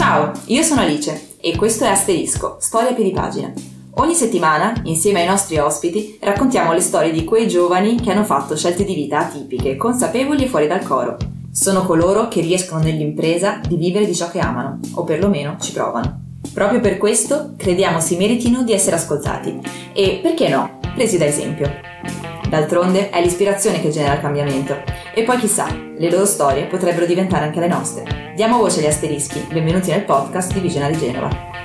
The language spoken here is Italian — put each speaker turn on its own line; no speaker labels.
Ciao, io sono Alice e questo è Asterisco, Storia per pagina. Ogni settimana, insieme ai nostri ospiti, raccontiamo le storie di quei giovani che hanno fatto scelte di vita atipiche, consapevoli e fuori dal coro. Sono coloro che riescono nell'impresa di vivere di ciò che amano, o perlomeno ci provano. Proprio per questo crediamo si meritino di essere ascoltati e, perché no, presi da esempio. D'altronde è l'ispirazione che genera il cambiamento e poi chissà, le loro storie potrebbero diventare anche le nostre. Diamo voce agli asterischi, benvenuti nel podcast di Visionari Genova.